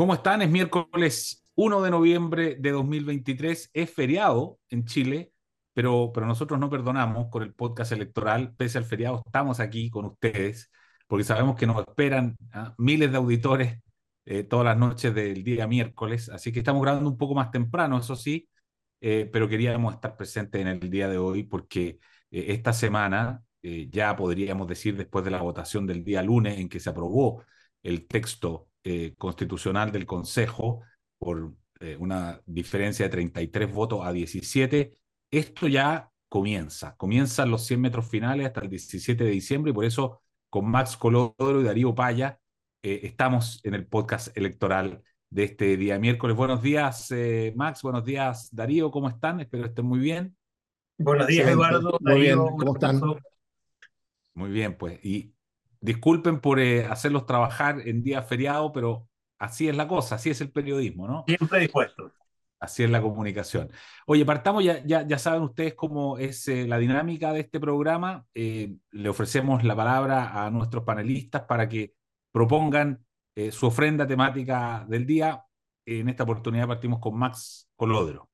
¿Cómo están? Es miércoles 1 de noviembre de 2023. Es feriado en Chile, pero, pero nosotros no perdonamos con el podcast electoral. Pese al feriado, estamos aquí con ustedes porque sabemos que nos esperan ¿ah? miles de auditores eh, todas las noches del día miércoles. Así que estamos grabando un poco más temprano, eso sí, eh, pero queríamos estar presentes en el día de hoy porque eh, esta semana, ya podríamos decir después de la votación del día lunes en que se aprobó el texto eh, constitucional del Consejo por eh, una diferencia de 33 votos a 17, esto ya comienza. Comienzan los 100 metros finales hasta el 17 de diciembre y por eso con Max Colodro y Darío Paya eh, estamos en el podcast electoral de este día miércoles. Buenos días, Max. Buenos días, Darío. ¿Cómo están? Espero que estén muy bien. Buenos días, Eduardo. Muy bien, ¿cómo están? Muy bien, pues. Y disculpen por eh, hacerlos trabajar en día feriado, pero así es la cosa, así es el periodismo, ¿no? Siempre dispuesto. Así es la comunicación. Oye, partamos, ya, ya, ya saben ustedes cómo es eh, la dinámica de este programa. Eh, le ofrecemos la palabra a nuestros panelistas para que propongan su ofrenda temática del día. En esta oportunidad partimos con Max Colodro.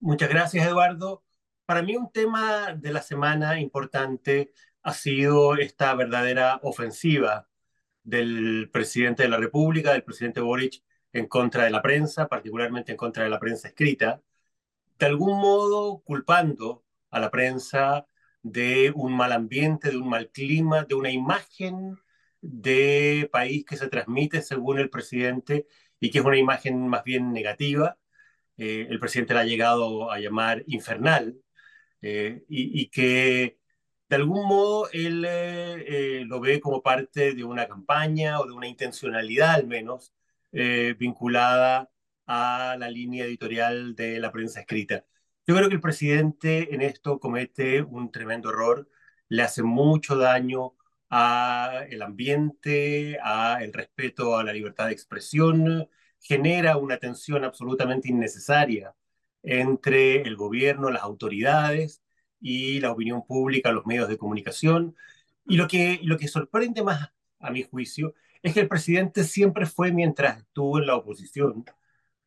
Muchas gracias, Eduardo. Para mí un tema de la semana importante ha sido esta verdadera ofensiva del presidente de la República, del presidente Boric, en contra de la prensa, particularmente en contra de la prensa escrita, de algún modo culpando a la prensa de un mal ambiente, de un mal clima, de una imagen de país que se transmite según el presidente y que es una imagen más bien negativa. Eh, el presidente la ha llegado a llamar infernal eh, y, y, que de algún modo él eh, eh, lo ve como parte de una campaña o de una intencionalidad al menos eh, vinculada a la línea editorial de la prensa escrita. Yo creo que el presidente en esto comete un tremendo error, le hace mucho daño a el ambiente, a el respeto a la libertad de expresión, genera una tensión absolutamente innecesaria entre el gobierno, las autoridades, y la opinión pública, los medios de comunicación. Y lo que, lo que sorprende más, a mi juicio, es que el presidente siempre fue, mientras estuvo en la oposición,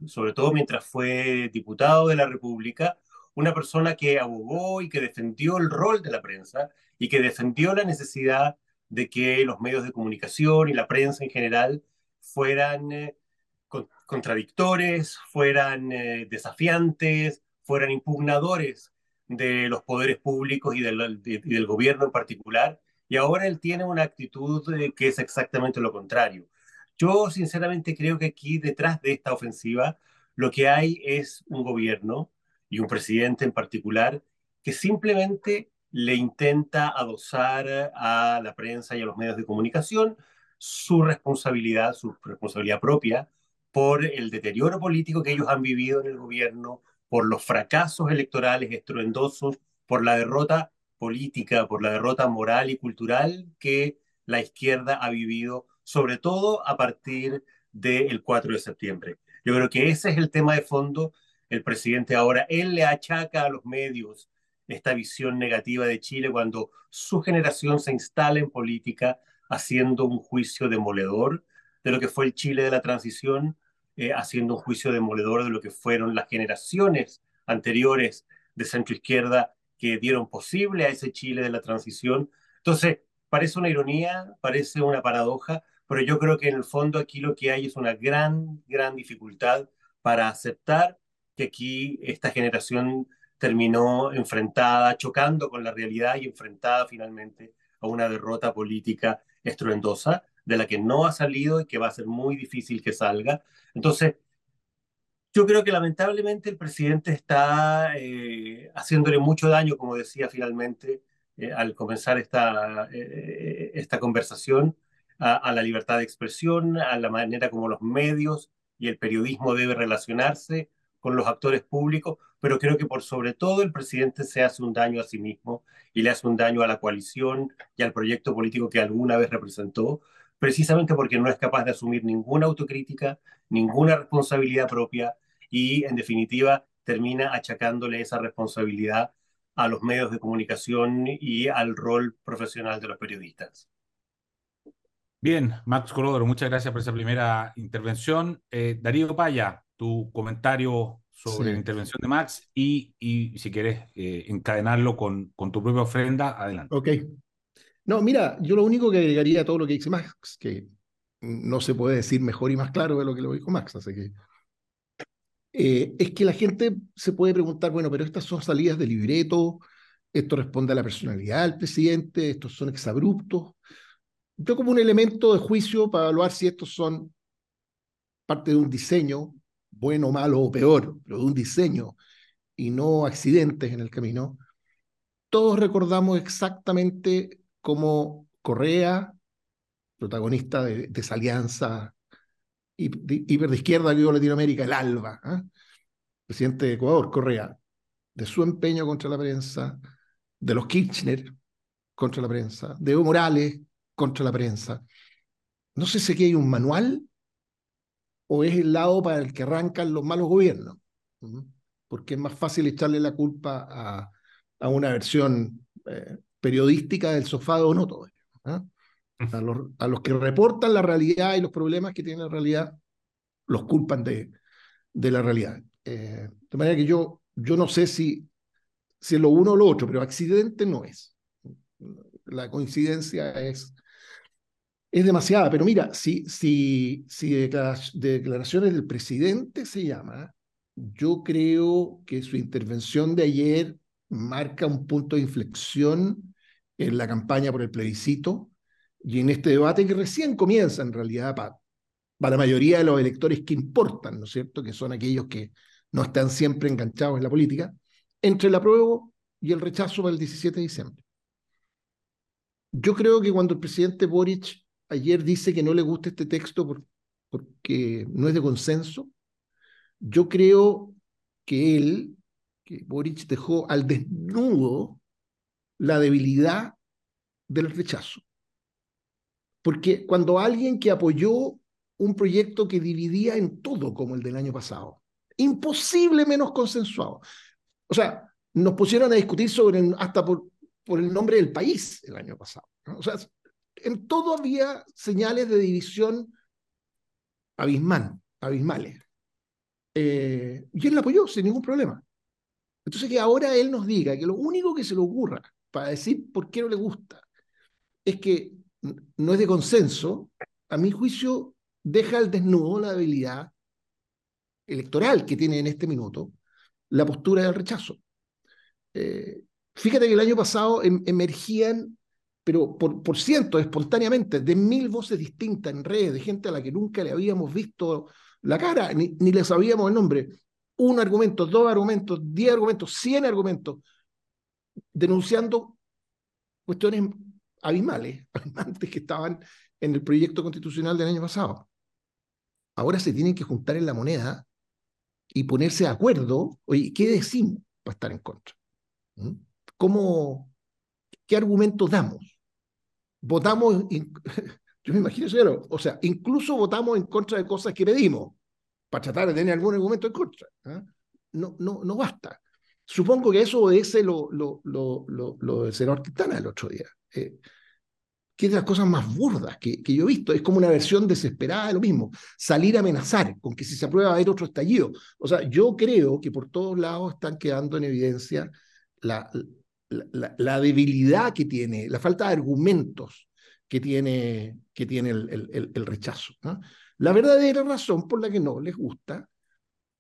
sobre todo mientras fue diputado de la República, una persona que abogó y que defendió el rol de la prensa y que defendió la necesidad de que los medios de comunicación y la prensa en general fueran eh, contradictores, fueran eh, desafiantes, fueran impugnadores de los poderes públicos y del, del gobierno en particular, y ahora él tiene una actitud que es exactamente lo contrario. Yo sinceramente creo que aquí detrás de esta ofensiva lo que hay es un gobierno y un presidente en particular que simplemente le intenta adosar a la prensa y a los medios de comunicación su responsabilidad, su responsabilidad propia por el deterioro político que ellos han vivido en el gobierno, por los fracasos electorales estruendosos, por la derrota política, por la derrota moral y cultural que la izquierda ha vivido, sobre todo a partir del 4 de septiembre. Yo creo que ese es el tema de fondo. El presidente ahora, él le achaca a los medios esta visión negativa de Chile cuando su generación se instala en política haciendo un juicio demoledor de lo que fue el Chile de la transición, eh, haciendo un juicio demoledor de lo que fueron las generaciones anteriores de centro izquierda que dieron posible a ese Chile de la transición. Entonces, parece una ironía, parece una paradoja, pero yo creo que en el fondo aquí lo que hay es una gran, gran dificultad para aceptar que aquí esta generación terminó enfrentada, chocando con la realidad y enfrentada finalmente a una derrota política estruendosa de la que no ha salido y que va a ser muy difícil que salga. Entonces, yo creo que lamentablemente el presidente está eh, haciéndole mucho daño, como decía finalmente eh, al comenzar esta, eh, esta conversación, a, a, la libertad de expresión, a la manera como los medios y el periodismo debe relacionarse con los actores públicos, pero creo que por sobre todo el presidente se hace un daño a sí mismo y le hace un daño a la coalición y al proyecto político que alguna vez representó, precisamente porque no es capaz de asumir ninguna autocrítica, ninguna responsabilidad propia y, en definitiva, termina achacándole esa responsabilidad a los medios de comunicación y al rol profesional de los periodistas. Bien, Max Colodoro, muchas gracias por esa primera intervención. Eh, Darío Paya, tu comentario sobre la Sí. intervención de Max y, y si quieres eh, encadenarlo con, con tu propia ofrenda, adelante. Ok. No, mira, yo lo único que agregaría a todo lo que dice Max, que no se puede decir mejor y más claro de lo que lo dijo Max, así que eh, es que la gente se puede preguntar, bueno, pero estas son salidas de libreto, esto responde a la personalidad del presidente, estos son exabruptos. Yo como un elemento de juicio para evaluar si estos son parte de un diseño, bueno, malo o peor, pero de un diseño y no accidentes en el camino, todos recordamos exactamente cómo Correa, protagonista de, de esa alianza hiper de izquierda que dio Latinoamérica, el ALBA, ¿ah? presidente de Ecuador, Correa, de su empeño contra la prensa, de los Kirchner contra la prensa, de Evo Morales contra la prensa. No sé si aquí hay un manual o es el lado para el que arrancan los malos gobiernos, porque es más fácil echarle la culpa a, a una versión eh, periodística del sofá de Onoto. ¿ah? A, los, a los que reportan la realidad y los problemas que tiene la realidad, los culpan de, de la realidad. Eh, de manera que yo, yo no sé si, si es lo uno o lo otro, pero accidente no es. La coincidencia es, es demasiada. Pero mira, si, si, si declara- de declaraciones del presidente se llama, yo creo que su intervención de ayer marca un punto de inflexión en la campaña por el plebiscito y en este debate que recién comienza en realidad para, para la mayoría de los electores que importan, ¿no es cierto? Que son aquellos que no están siempre enganchados en la política, entre el apruebo y el rechazo para el 17 de diciembre. Yo creo que cuando el presidente Boric ayer dice que no le gusta este texto por, porque no es de consenso, yo creo que él, que Boric dejó al desnudo la debilidad del rechazo. Porque cuando alguien que apoyó un proyecto que dividía en todo, como el del año pasado, imposible menos consensuado. O sea, nos pusieron a discutir sobre hasta por, por el nombre del país el año pasado. O sea, en todo había señales de división abismal, abismales. Eh, y él la apoyó sin ningún problema. Entonces que ahora él nos diga que lo único que se le ocurra para decir por qué no le gusta es que no es de consenso, a mi juicio deja al desnudo la debilidad electoral que tiene en este minuto la postura del rechazo. Eh, fíjate que el año pasado em- emergían, pero por, por ciento, espontáneamente, de mil voces distintas en redes, de gente a la que nunca le habíamos visto la cara, ni, ni le sabíamos el nombre. Un argumento, dos argumentos, diez argumentos, cien argumentos, denunciando cuestiones abismales, abismantes que estaban en el proyecto constitucional del año pasado. Ahora se tienen que juntar en la moneda y ponerse de acuerdo, oye, ¿qué decimos para estar en contra? ¿Mm? ¿Cómo, ¿Qué argumentos damos? Votamos, yo me imagino, señor, o sea, incluso votamos en contra de cosas que pedimos, para tratar de tener algún argumento en contra. ¿ah? No, no, no basta. Supongo que eso obedece lo, lo, lo, del senador Quintana el otro día. Eh, que es de las cosas más burdas que, yo he visto. Es como una versión desesperada de lo mismo. Salir a amenazar con que si se aprueba va a haber otro estallido. O sea, yo creo que por todos lados están quedando en evidencia la, debilidad que tiene, la falta de argumentos que tiene, que tiene el, rechazo. La verdadera razón por la que no les gusta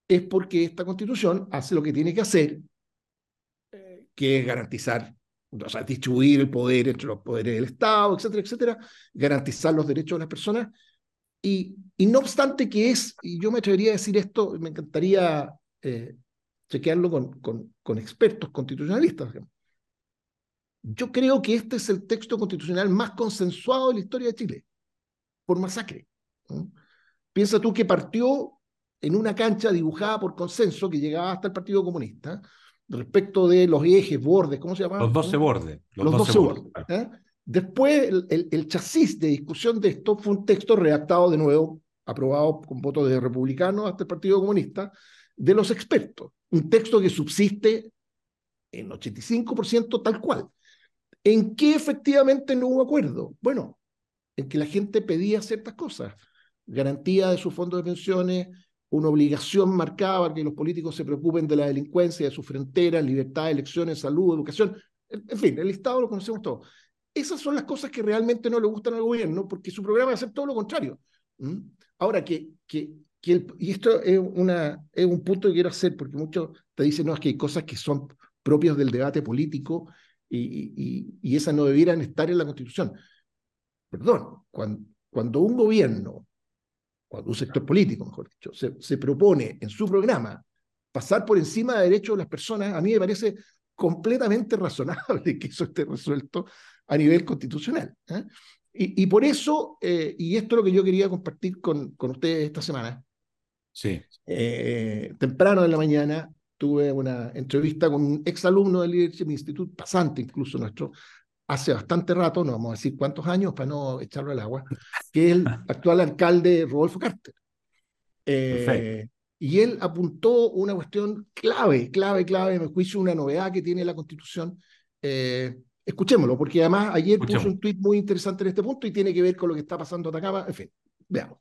es porque esta constitución hace lo que tiene que hacer, que es garantizar o sea, distribuir el poder entre los poderes del Estado, etcétera, etcétera, garantizar los derechos de las personas. Y, no obstante que es, y yo me atrevería a decir esto, me encantaría eh, chequearlo con, con, con expertos constitucionalistas. Yo creo que este es el texto constitucional más consensuado de la historia de Chile, por masacre. Piensa tú que partió en una cancha dibujada por consenso que llegaba hasta el Partido Comunista, respecto de los ejes, bordes, ¿cómo se llama? Los 12 bordes. Los, 12 bordes. ¿eh? Después, el, el, chasis de discusión de esto fue un texto redactado de nuevo, aprobado con votos de republicanos hasta el Partido Comunista, de los expertos. Un texto que subsiste en 85% tal cual. ¿En qué efectivamente no hubo acuerdo? Bueno, en que la gente pedía ciertas cosas, garantía de su fondo de pensiones, una obligación marcada para que los políticos se preocupen de la delincuencia, de sus fronteras, libertad, elecciones, salud, educación, en fin, el Estado lo conocemos todos. Esas son las cosas que realmente no le gustan al gobierno, porque su programa es hacer todo lo contrario. Ahora, que, que, que y esto es, una, es un punto que quiero hacer, porque muchos te dicen, no, es que hay cosas que son propias del debate político y, y, y esas no debieran estar en la Constitución. Perdón, cuando, cuando un gobierno, cuando un sector político, mejor dicho, se, se propone en su programa pasar por encima de derechos de las personas, a mí me parece completamente razonable que eso esté resuelto a nivel constitucional. ¿eh? Y, y, por eso, eh, y esto es lo que yo quería compartir con, con ustedes esta semana. Sí. Eh, temprano en la mañana tuve una entrevista con un exalumno del Leadership Institute, pasante incluso nuestro, hace bastante rato, no vamos a decir cuántos años para no echarlo al agua, que es el actual alcalde Rodolfo Carter. Eh, y él apuntó una cuestión clave, clave, clave, me juicio, una novedad que tiene la Constitución. Eh, escuchémoslo, porque además ayer puso un tuit muy interesante en este punto y tiene que ver con lo que está pasando en Atacama. En fin, veamos.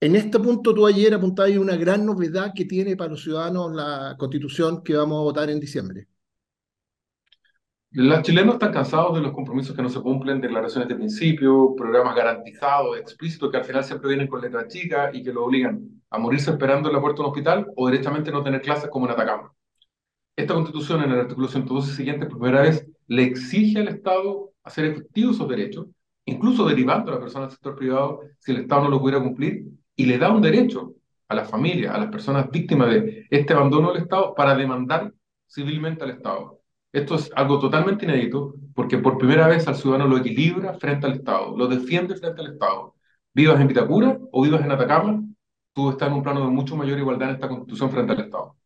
En este punto tú ayer apuntabas una gran novedad que tiene para los ciudadanos la Constitución que vamos a votar en diciembre. Los chilenos están cansados de los compromisos que no se cumplen, declaraciones de principio, programas garantizados, explícitos, que al final siempre vienen con letra chica y que lo obligan a morirse esperando en la puerta de un hospital o directamente no tener clases como en Atacama. Esta constitución, en el artículo 112 siguiente, por primera vez le exige al Estado hacer efectivos esos derechos, incluso derivando a la persona del sector privado si el Estado no lo pudiera cumplir, y le da un derecho a las familias, a las personas víctimas de este abandono del Estado para demandar civilmente al Estado. Esto es algo totalmente inédito porque por primera vez al ciudadano lo equilibra frente al Estado, lo defiende frente al Estado. Vivas en Vitacura o vivas en Atacama, tú estás en un plano de mucho mayor igualdad en esta constitución frente al Estado.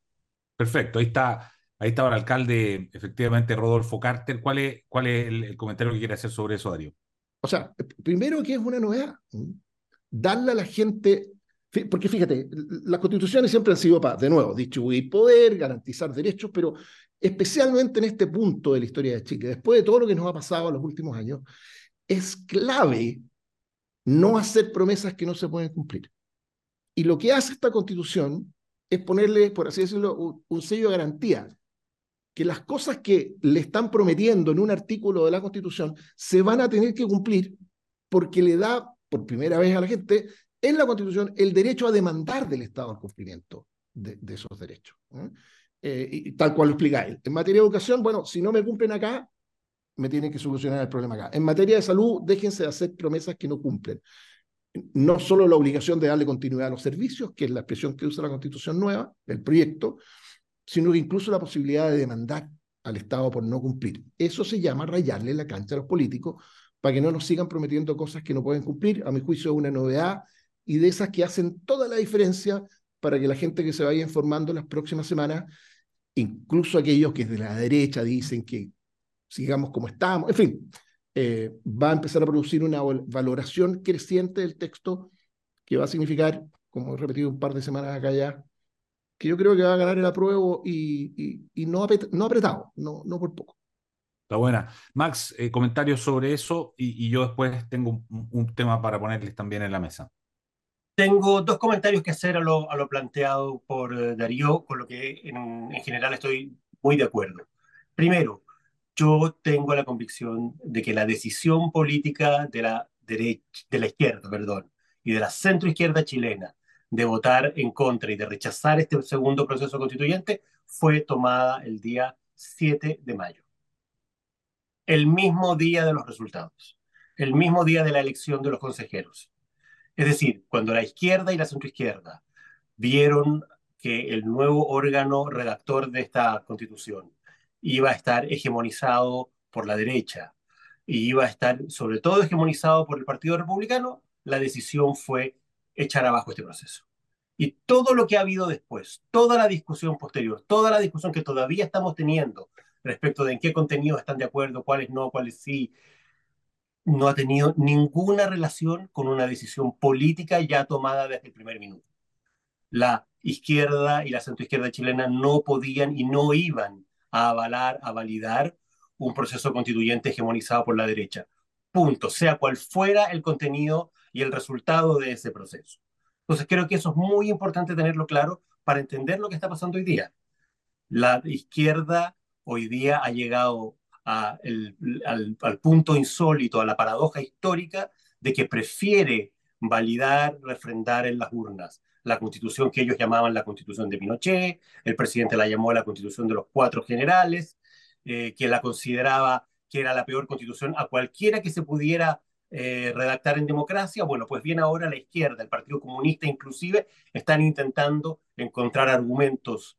Perfecto, ahí está, ahí estaba el alcalde, efectivamente, Rodolfo Carter. ¿Cuál es, cuál es el, el comentario que quiere hacer sobre eso, Darío? O sea, primero que es una novedad, darle a la gente porque fíjate, las constituciones siempre han sido para, de nuevo, distribuir poder, garantizar derechos, pero especialmente en este punto de la historia de Chile, después de todo lo que nos ha pasado en los últimos años, es clave no hacer promesas que no se pueden cumplir. Y lo que hace esta constitución es ponerle, por así decirlo, un, sello de garantía, que las cosas que le están prometiendo en un artículo de la constitución se van a tener que cumplir porque le da por primera vez a la gente en la Constitución el derecho a demandar del Estado el cumplimiento de, de esos derechos. ¿eh? Eh, tal cual lo explica él. En materia de educación, bueno, si no me cumplen acá, me tienen que solucionar el problema acá. En materia de salud, déjense de hacer promesas que no cumplen. No solo la obligación de darle continuidad a los servicios, que es la expresión que usa la Constitución nueva, el proyecto, sino que incluso la posibilidad de demandar al Estado por no cumplir. Eso se llama rayarle la cancha a los políticos para que no nos sigan prometiendo cosas que no pueden cumplir. A mi juicio es una novedad y de esas que hacen toda la diferencia para que la gente que se vaya informando las próximas semanas, incluso aquellos que de la derecha dicen que sigamos como estamos, en fin, eh, va a empezar a producir una valoración creciente del texto que va a significar, como he repetido un par de semanas acá ya, que yo creo que va a ganar el apruebo y, y, y no, no apretado, no, no por poco. Está buena. Max, eh, comentarios sobre eso y, yo después tengo un tema para ponerles también en la mesa. Tengo dos comentarios que hacer a lo, a lo planteado por eh, Darío, con lo que en, en, general estoy muy de acuerdo. Primero, yo tengo la convicción de que la decisión política de la, derecha, de la izquierda perdón, y de la centroizquierda chilena de votar en contra y de rechazar este segundo proceso constituyente fue tomada el día 7 de mayo. El mismo día de los resultados, el mismo día de la elección de los consejeros es decir, cuando la izquierda y la centroizquierda vieron que el nuevo órgano redactor de esta constitución iba a estar hegemonizado por la derecha y iba a estar sobre todo hegemonizado por el Partido Republicano, la decisión fue echar abajo este proceso. Y todo lo que ha habido después, toda la discusión posterior, toda la discusión que todavía estamos teniendo respecto de en qué contenidos están de acuerdo, cuáles no, cuáles sí, no ha tenido ninguna relación con una decisión política ya tomada desde el primer minuto. La izquierda y la centroizquierda chilena no podían y no iban a avalar, a validar un proceso constituyente hegemonizado por la derecha. punto, sea cual fuera el contenido y el resultado de ese proceso. Entonces creo que eso es muy importante tenerlo claro para entender lo que está pasando hoy día. La izquierda hoy día ha llegado al, punto insólito, a la paradoja histórica de que prefiere validar, refrendar en las urnas la constitución que ellos llamaban la constitución de Pinochet, el presidente la llamó la constitución de los cuatro generales, eh, que la consideraba que era la peor constitución a cualquiera que se pudiera eh, redactar en democracia. Bueno, pues bien ahora la izquierda, el Partido Comunista inclusive, están intentando encontrar argumentos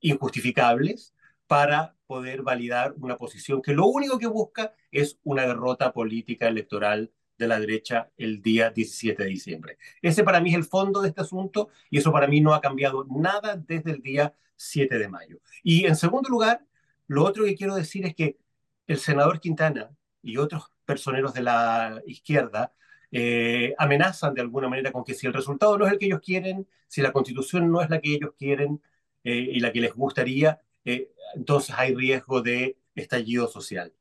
injustificables para poder validar una posición que lo único que busca es una derrota política electoral de la derecha el día 17 de diciembre. Ese para mí es el fondo de este asunto y eso para mí no ha cambiado nada desde el día 7 de mayo. Y en segundo lugar, lo otro que quiero decir es que el senador Quintana y otros personeros de la izquierda eh, amenazan de alguna manera con que si el resultado no es el que ellos quieren, si la constitución no es la que ellos quieren eh, y la que les gustaría, eh, entonces hay riesgo de estallido social.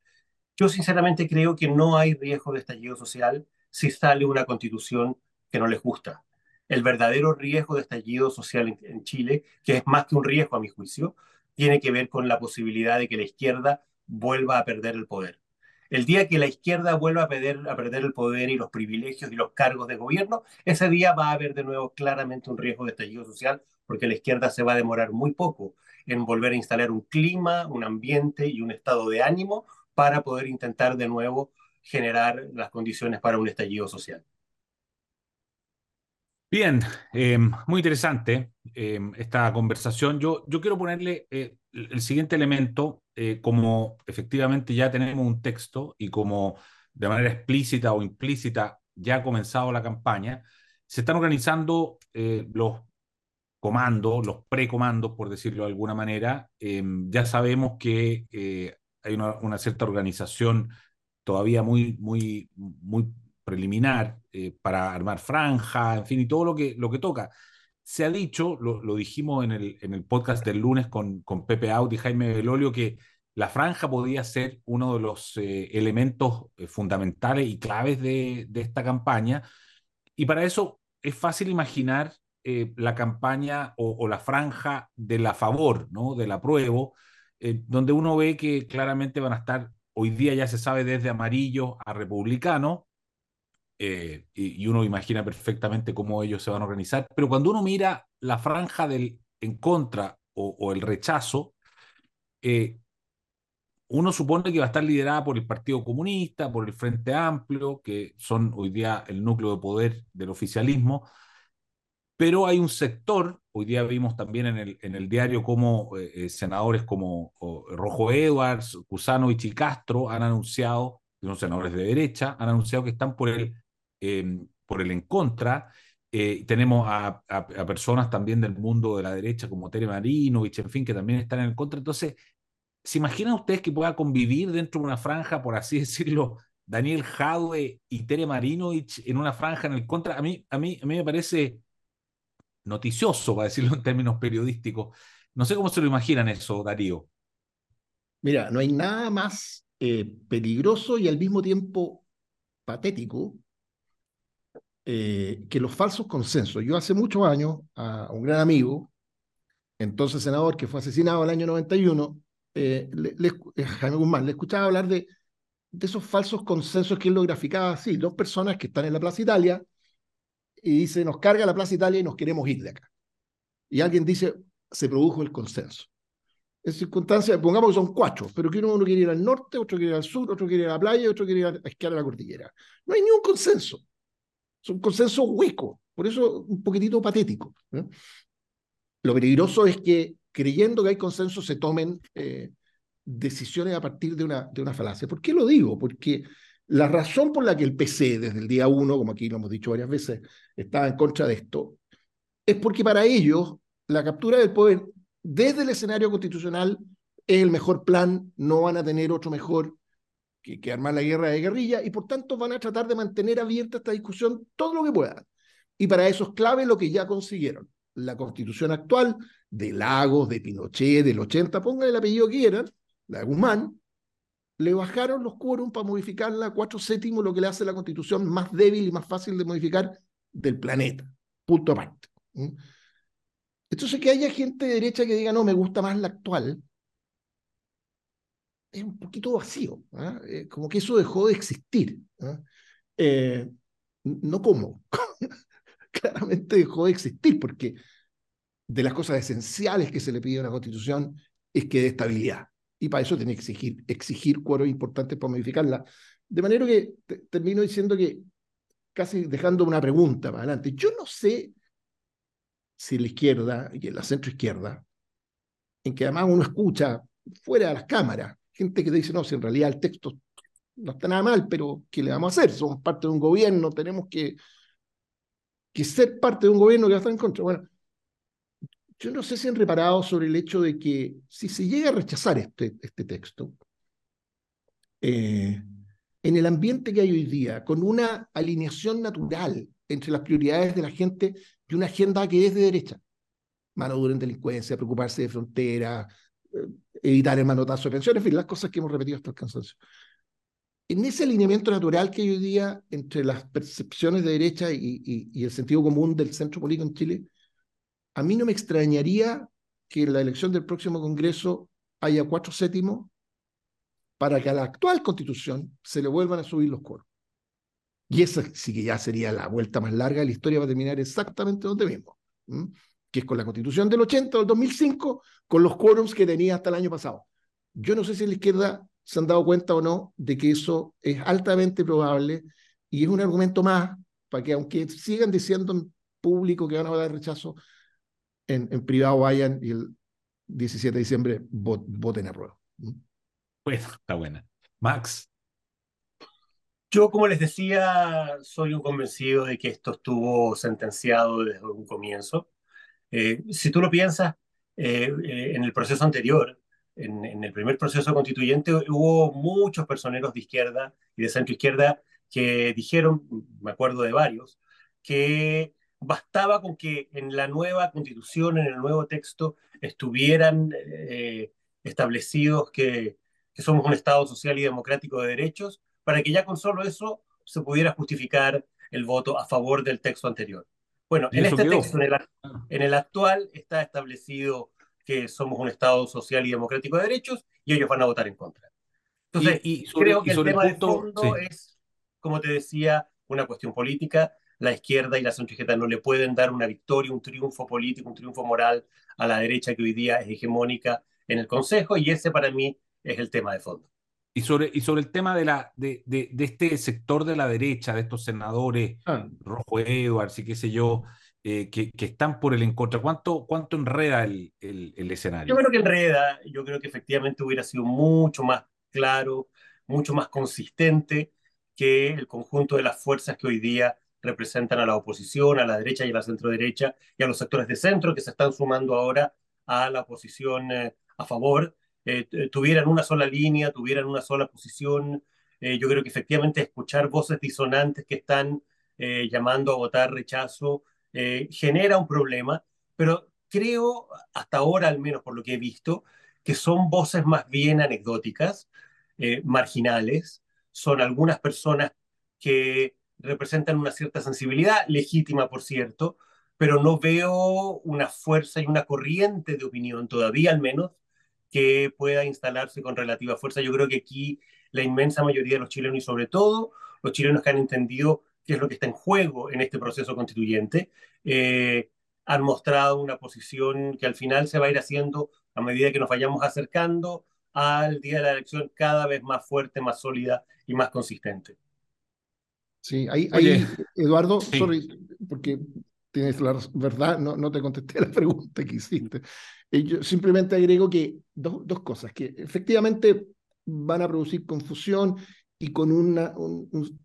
Yo sinceramente creo que no hay riesgo de estallido social si sale una constitución que no les gusta. El verdadero riesgo de estallido social en, Chile, que es más que un riesgo a mi juicio, tiene que ver con la posibilidad de que la izquierda vuelva a perder el poder. El día que la izquierda vuelva a perder, a perder el poder y los privilegios y los cargos de gobierno, ese día va a haber de nuevo claramente un riesgo de estallido social, porque la izquierda se va a demorar muy poco en volver a instalar un clima, un ambiente y un estado de ánimo para poder intentar de nuevo generar las condiciones para un estallido social. Bien, eh, muy interesante eh, esta conversación. Yo, yo quiero ponerle eh, el siguiente elemento, como efectivamente ya tenemos un texto y como de manera explícita o implícita ya ha comenzado la campaña, se están organizando los comandos, los precomandos, por decirlo de alguna manera. ya sabemos que hay una, cierta organización todavía muy, muy, muy preliminar eh, para armar franja, en fin, y todo lo que, lo que toca. Se ha dicho, lo, lo dijimos en el, en el podcast del lunes con, con Pepe Out y Jaime Belolio, que la franja podía ser uno de los eh, elementos eh, fundamentales y claves de, de, esta campaña. Y para eso es fácil imaginar la campaña o, o, la franja de la favor, ¿no? del apruebo, eh, donde uno ve que claramente van a estar, hoy día ya se sabe desde amarillo a republicano, eh, y, uno imagina perfectamente cómo ellos se van a organizar, pero cuando uno mira la franja del en contra o, el rechazo, eh, uno supone que va a estar liderada por el Partido Comunista, por el Frente Amplio, que son hoy día el núcleo de poder del oficialismo, pero hay un sector, hoy día vimos también en el, en el diario como eh, eh, senadores como Rojo Edwards, Cusano y Chicastro han anunciado, que son senadores de derecha, han anunciado que están por el, em, por el en contra. Eh, tenemos a, a, personas también del mundo de la derecha como Tere Marinovich, en fin, que también están en el contra. Entonces, ¿se imaginan ustedes que pueda convivir dentro de una franja, por así decirlo, Daniel Jadwe y Tere Marinovich en una franja en el contra? A mí, a mí, a mí me parece noticioso, para decirlo en términos periodísticos. No sé cómo se lo imaginan eso, Darío. Mira, no hay nada más eh, peligroso y al mismo tiempo patético eh, que los falsos consensos. Yo hace muchos años a un gran amigo, entonces senador, que fue asesinado el año 91, eh, Jaime Guzmán, le escuchaba hablar de, de esos falsos consensos que él lo graficaba así, dos personas que están en la Plaza Italia, y dice, nos carga la Plaza Italia y nos queremos ir de acá. Y alguien dice, se produjo el consenso. En circunstancias, pongamos que son cuatro, pero que uno, quiere ir al norte, otro quiere ir al sur, otro quiere ir a la playa, otro quiere ir a esquiar a la cordillera. No hay ni un consenso. Es un consenso hueco, por eso un poquitito patético. Lo peligroso es que creyendo que hay consenso se tomen eh, decisiones a partir de una, de una falacia. ¿Por qué lo digo? Porque la razón por la que el PC desde el día uno, como aquí lo hemos dicho varias veces, estaba en contra de esto, es porque para ellos la captura del poder desde el escenario constitucional es el mejor plan, no van a tener otro mejor que, que, armar la guerra de guerrilla y por tanto van a tratar de mantener abierta esta discusión todo lo que puedan. Y para eso es clave lo que ya consiguieron. La constitución actual de Lagos, de Pinochet, del 80, pongan el apellido que quieran, la de Guzmán, le bajaron los quórum para modificarla a cuatro séptimos, lo que le hace la constitución más débil y más fácil de modificar del planeta. Punto aparte. Entonces, que haya gente de derecha que diga, no, me gusta más la actual, es un poquito vacío. ¿ah? Eh, como que eso dejó de existir. ¿ah? Eh, no como. Claramente dejó de existir, porque de las cosas esenciales que se le pide a una constitución es que dé estabilidad. Y para eso tiene que exigir, exigir importantes para modificarla. De manera que termino diciendo que, casi dejando una pregunta para adelante, yo no sé si la izquierda y en la centroizquierda, en que además uno escucha fuera de las cámaras, gente que dice, no, si en realidad el texto no está nada mal, pero ¿qué le vamos a hacer? Somos parte de un gobierno, tenemos que, que ser parte de un gobierno que va a estar en contra. Bueno, yo no sé si han reparado sobre el hecho de que si se llega a rechazar este, este texto, eh, en el ambiente que hay hoy día, con una alineación natural entre las prioridades de la gente y una agenda que es de derecha, mano dura en delincuencia, preocuparse de frontera, eh, evitar el manotazo de pensiones, en fin, las cosas que hemos repetido hasta el cansancio. En ese alineamiento natural que hay hoy día entre las percepciones de derecha y, y el sentido común del centro político en Chile, a mí no me extrañaría que en la elección del próximo Congreso haya cuatro séptimos para que a la actual constitución se le vuelvan a subir los coros. Y esa sí que ya sería la vuelta más larga de la historia, va a terminar exactamente donde mismo, que es con la constitución del 80 o del 2005, con los quórums que tenía hasta el año pasado. Yo no sé si la izquierda se han dado cuenta o no de que eso es altamente probable y es un argumento más para que aunque sigan diciendo en público que van a dar rechazo, en, en privado vayan y el 17 de diciembre voten a prueba. Bueno, está buena. Max. Yo, como les decía, soy un convencido de que esto estuvo sentenciado desde un comienzo. Eh, si tú lo piensas, eh, eh, en el proceso anterior, en, en, el primer proceso constituyente, hubo muchos personeros de izquierda y de centro izquierda que dijeron, me acuerdo de varios, que bastaba con que en la nueva constitución, en el nuevo texto, estuvieran eh, establecidos que, que, somos un Estado social y democrático de derechos, para que ya con solo eso se pudiera justificar el voto a favor del texto anterior. Bueno, en este texto, en el, en el, actual, está establecido que somos un Estado social y democrático de derechos y ellos van a votar en contra. Entonces, y, y sobre, creo que el tema el punto, de fondo sí. es, como te decía, una cuestión política la izquierda y la centroizquierda no le pueden dar una victoria, un triunfo político, un triunfo moral a la derecha que hoy día es hegemónica en el Consejo y ese para mí es el tema de fondo. Y sobre, y sobre el tema de, la, de, de, de este sector de la derecha, de estos senadores, ah. Rojo Edwards y qué sé yo, eh, que, que, están por el en contra, ¿cuánto, cuánto enreda el, el, el, escenario? Yo creo que enreda, yo creo que efectivamente hubiera sido mucho más claro, mucho más consistente que el conjunto de las fuerzas que hoy día representan a la oposición, a la derecha y a la centro-derecha, y a los sectores de centro que se están sumando ahora a la oposición eh, a favor, eh, tuvieran una sola línea, tuvieran una sola posición. Eh, yo creo que efectivamente escuchar voces disonantes que están eh, llamando a votar rechazo eh, genera un problema, pero creo, hasta ahora al menos por lo que he visto, que son voces más bien anecdóticas, marginales, son algunas personas que representan una cierta sensibilidad, legítima por cierto, pero no veo una fuerza y una corriente de opinión todavía al menos que pueda instalarse con relativa fuerza. Yo creo que aquí la inmensa mayoría de los chilenos y sobre todo los chilenos que han entendido qué es lo que está en juego en este proceso constituyente, eh, han mostrado una posición que al final se va a ir haciendo a medida que nos vayamos acercando al día de la elección cada vez más fuerte, más sólida y más consistente. Sí, ahí, ahí Eduardo, sí. sorry, porque tienes la verdad, no, no te contesté la pregunta que hiciste. Eh, yo simplemente agrego que dos, dos cosas, que efectivamente van a producir confusión y con, una, un, un,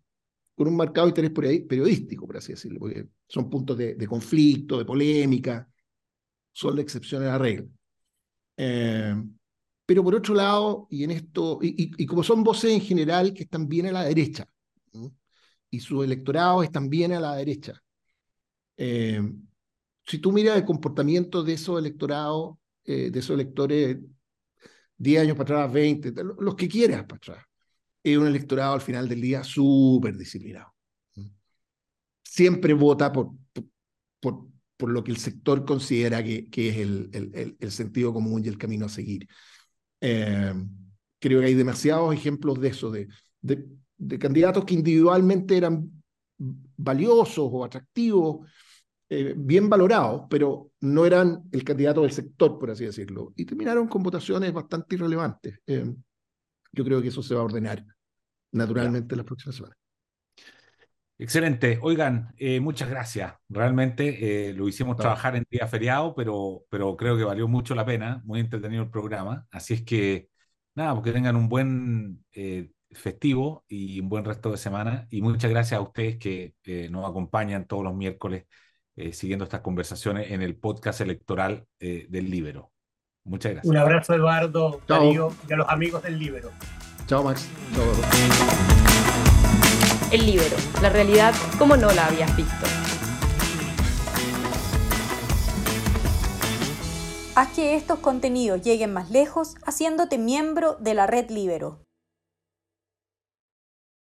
con un marcado interés periodístico, por así decirlo, porque son puntos de, de conflicto, de polémica, son la excepción a la regla. Eh, pero por otro lado, y en esto, y, y, y, como son voces en general que están bien a la derecha, ¿no? Y su electorado es también a la derecha. Eh, si tú miras el comportamiento de esos electorados, eh, de esos electores 10 años para atrás, 20, los que quieras para atrás. Es un electorado al final del día súper disciplinado. Siempre vota por, por, por, lo que el sector considera que, que es el, el, el, sentido común y el camino a seguir. Eh, creo que hay demasiados ejemplos de eso, de, de, de candidatos que individualmente eran valiosos o atractivos, eh, bien valorados, pero no eran el candidato del sector, por así decirlo, y terminaron con votaciones bastante irrelevantes. Eh, yo creo que eso se va a ordenar naturalmente en las próximas semanas. Excelente. Oigan, eh, muchas gracias. Realmente lo hicimos trabajar en día feriado, pero, pero creo que valió mucho la pena. Muy entretenido el programa. Así es que, nada, porque tengan un buen festivo y un buen resto de semana. Y muchas gracias a ustedes que nos acompañan todos los miércoles eh, siguiendo estas conversaciones en el podcast electoral eh, del Libero. Muchas gracias. Un abrazo, Eduardo, Darío y a los amigos del Libero. Chao, Max. El Libero, la realidad como no la habías visto. Haz que estos contenidos lleguen más lejos haciéndote miembro de la red Libero.